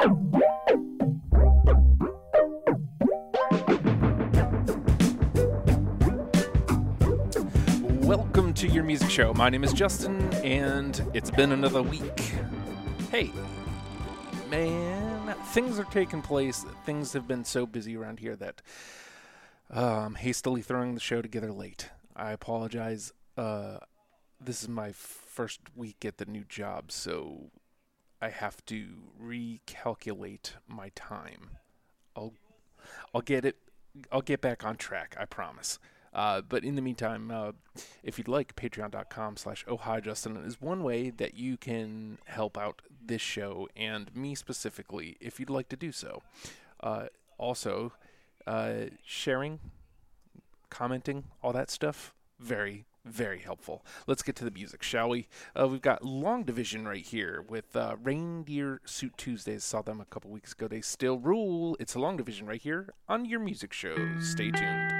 Welcome to your music show. My name is Justin, and it's been another week. Hey, man, things are taking place. Things have been so busy around here that uh, I'm hastily throwing the show together late. I apologize. Uh, this is my first week at the new job, so I have to recalculate my time. I'll I'll get it. I'll get back on track. I promise. Uh, but in the meantime, uh, if you'd like, patreon.com slash Justin is one way that you can help out this show and me specifically if you'd like to do so. Uh, also, uh, sharing, commenting, all that stuff, very, very helpful. Let's get to the music, shall we? Uh, we've got Long Division right here with uh, Reindeer Suit Tuesdays. Saw them a couple weeks ago. They still rule. It's a Long Division right here on your music show. Stay tuned.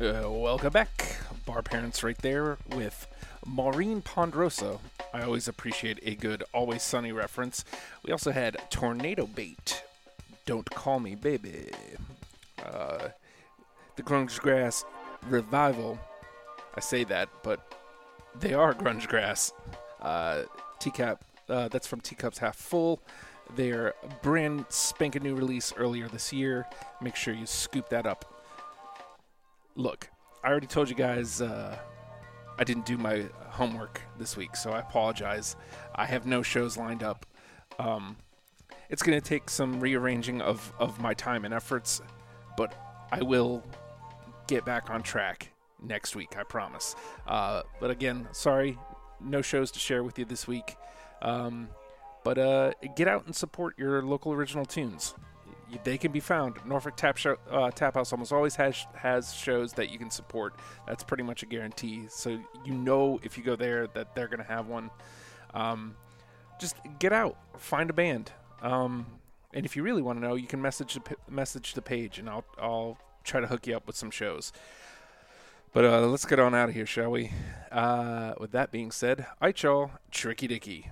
Uh, welcome back. Bar Parents right there with Maureen Ponderosa. I always appreciate a good Always Sunny reference. We also had Tornado Bait. Don't Call Me Baby. Uh, the Grunge Grass Revival. I say that, but they are Grunge Grass. Uh, Teacup, uh, that's from Teacups Half Full. Their brand spanking new release earlier this year. Make sure you scoop that up look, I already told you guys uh, I didn't do my homework this week, so I apologize. I have no shows lined up. Um, it's going to take some rearranging of, of my time and efforts, but I will get back on track next week, I promise. Uh, but again, sorry, no shows to share with you this week. Um, but uh, get out and support your local original tunes they can be found. Norfolk Tap Show, uh, Tap House almost always has has shows that you can support. That's pretty much a guarantee. So you know if you go there that they're gonna have one. Um, just get out, find a band, um, and if you really want to know, you can message the message the page, and I'll I'll try to hook you up with some shows. But uh, let's get on out of here, shall we? Uh, with that being said, I y'all, Tricky Dicky.